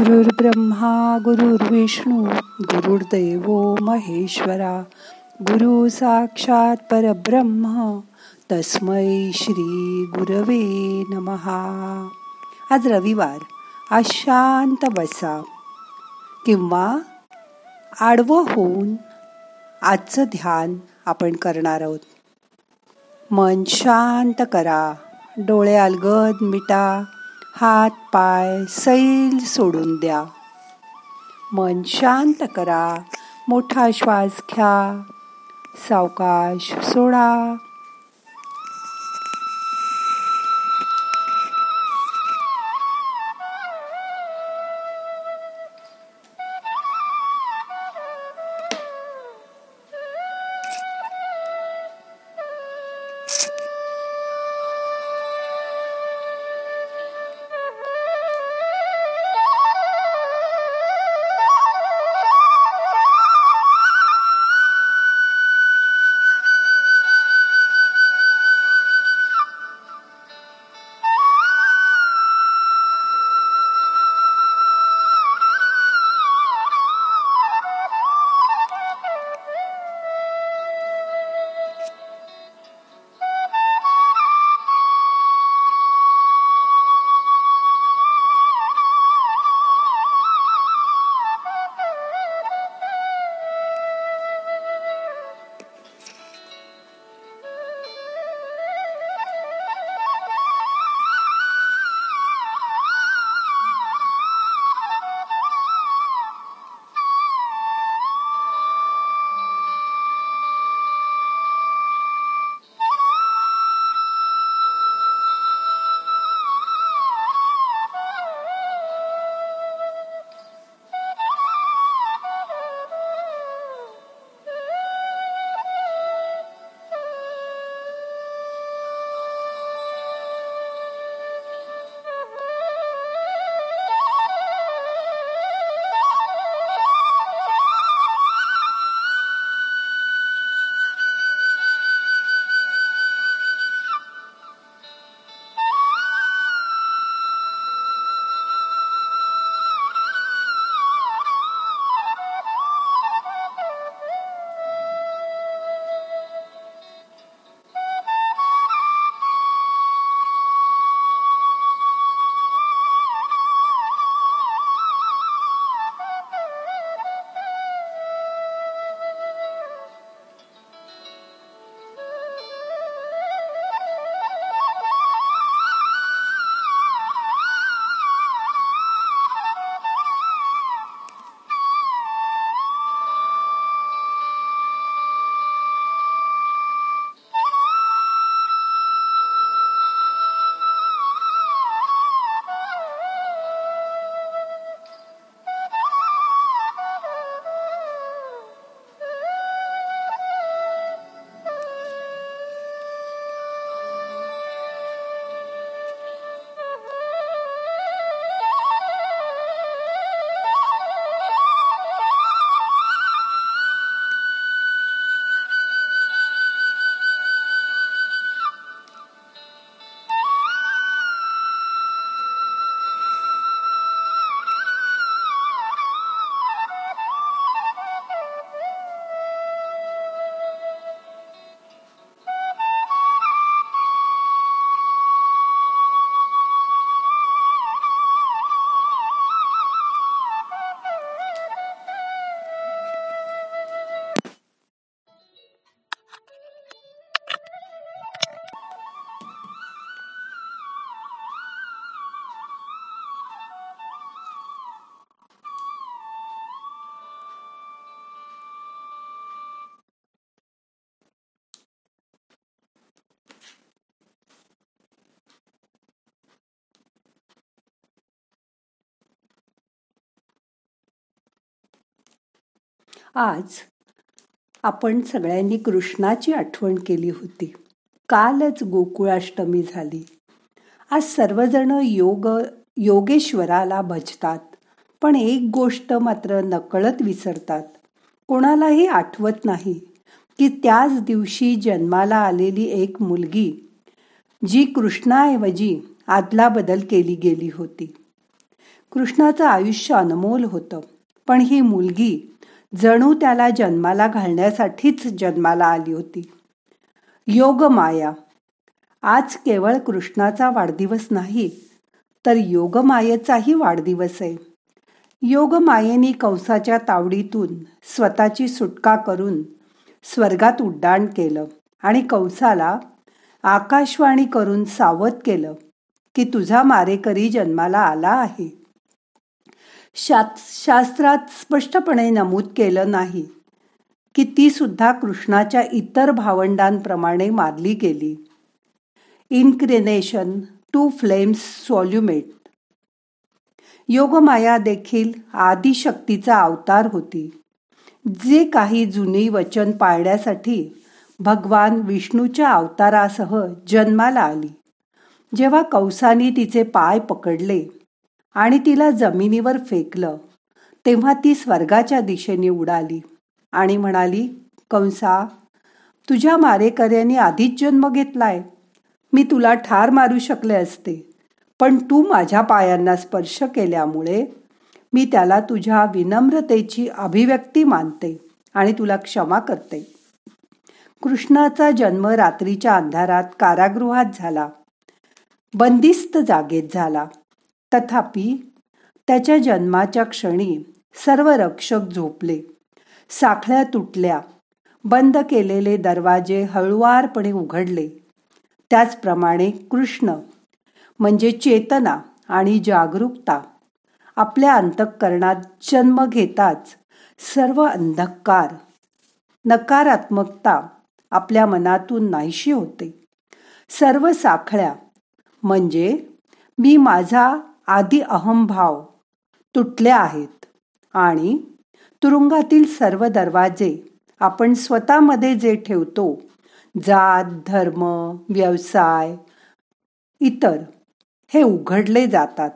गुरुर्ब्रह्मा गुरुर्विष्णू गुरुर्दैव महेश्वरा गुरु साक्षात परब्रह्म तस्मै श्री गुरवे नमहा. आज रविवार आज शांत बसा. किंवा आडवं होऊन आजचं ध्यान आपण करणार आहोत. मन शांत करा डोळे अलगद मिटा. हात पाय सैल सोडून द्या. मन शांत करा मोठा श्वास घ्या. सावकाश सोडा. आज आपण सगळ्यांनी कृष्णाची आठवण केली होती. कालच गोकुळाष्टमी झाली. आज सर्वजण योग योगेश्वराला भजतात. पण एक गोष्ट मात्र नकळत विसरतात. कोणालाही आठवत नाही की त्याच दिवशी जन्माला आलेली एक मुलगी जी कृष्णाऐवजी आदला बदल केली गेली होती. कृष्णाचं आयुष्य अनमोल होतं. पण ही मुलगी जणू त्याला जन्माला घालण्यासाठीच जन्माला आली होती. योग माया. आज केवळ कृष्णाचा वाढदिवस नाही तर योगमायेचाही वाढदिवस आहे. योगमायेने कंसाच्या तावडीतून स्वतःची सुटका करून स्वर्गात उड्डाण केलं आणि कंसाला आकाशवाणी करून सावध केलं की तुझा मारेकरी जन्माला आला आहे. शास्त्रात स्पष्टपणे नमूद केलं नाही की ती सुद्धा कृष्णाच्या इतर भावंडांप्रमाणे मारली गेली. Incarnation to flames soulmate Yogmaya देखील आदिशक्तीचा अवतार होती. जे काही जुनी वचन पाळण्यासाठी भगवान विष्णूच्या अवतारासह जन्माला आली. जेव्हा कौसानी तिचे पाय पकडले आणि तिला जमिनीवर फेकलं. तेव्हा ती स्वर्गाच्या दिशेने उडाली आणि म्हणाली कंसा तुझ्या मारेकऱ्याने आधीच जन्म घेतलाय. मी तुला ठार मारू शकले असते पण तू माझ्या पायांना स्पर्श केल्यामुळे मी त्याला तुझ्या विनम्रतेची अभिव्यक्ती मानते आणि तुला क्षमा करते. कृष्णाचा जन्म रात्रीच्या अंधारात कारागृहात झाला. बंदिस्त जागेत झाला. तथापि त्याच्या जन्माच्या क्षणी सर्व रक्षक झोपले. साखळ्या तुटल्या. बंद केलेले दरवाजे हळुवारपणे उघडले. त्याचप्रमाणे कृष्ण म्हणजे चेतना आणि जागरूकता आपल्या अंतःकरणात जन्म घेताच सर्व अंधकार नकारात्मकता आपल्या मनातून नाहीशी होते. सर्व साखळ्या म्हणजे मी माझा आदी अहंभाव तुटले आहेत. आणि तुरुंगातील सर्व दरवाजे आपण स्वतःमध्ये जे ठेवतो जात धर्म व्यवसाय इतर हे उघडले जातात.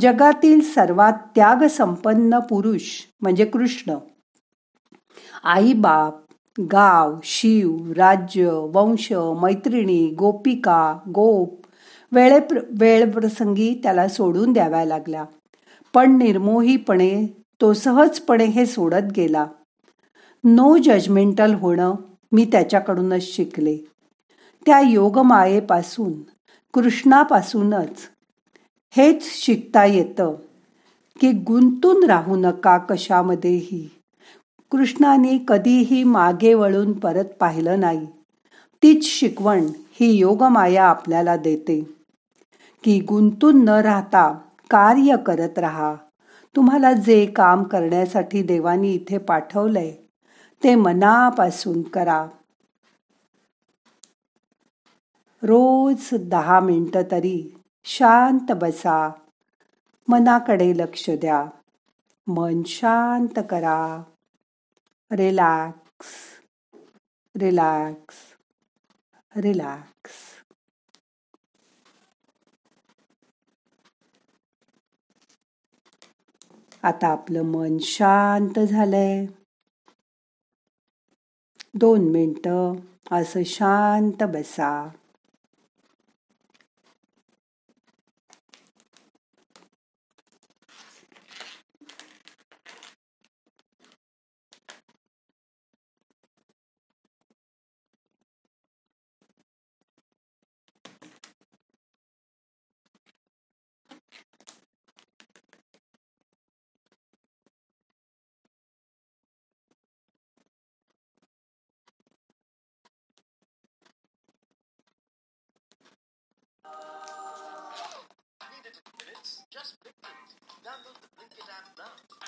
जगातील सर्वात त्याग संपन्न पुरुष म्हणजे कृष्ण. आई बाप गाव शिव राज्य वंश मैत्रिणी गोपिका गोप वेळे वेळ प्रसंगी त्याला सोडून द्याव्या लागल्या पण निर्मोहीपणे तो सहजपणे हे सोडत गेला. नो जजमेंटल होणं मी त्याच्याकडूनच शिकले. त्या योगमायेपासून कृष्णापासूनच. हेच शिकता येतं की गुंतून राहू नका कशामध्येही. कृष्णाने कधीही मागे वळून परत पाहिलं नाही. तीच शिकवण ही योगमाया आपल्याला देते. की गुंतून न राहता कार्य करत राहा. तुम्हाला जे काम करण्यासाठी देवानी इथे पाठवलंय ते मनापासून करा. रोज दहा मिनटं तरी शांत बसा. मनाकडे लक्ष द्या. मन शांत करा. रिलॅक्स. रिलॅक्स. रिलॅक्स. आता आपलं मन शांत झालंय. दोन मिनटं असं शांत बसा. examples which it has.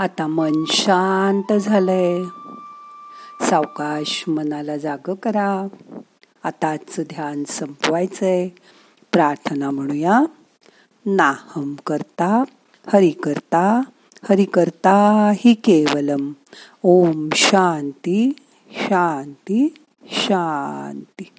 आता मन शांत झालंय. सावकाश मनाला जाग करा. आताच ध्यान संपवायचंय. प्रार्थना म्हणूया. नाहम करता हरि करता हरि करता हि केवलम. ओम शांती शांती शांती.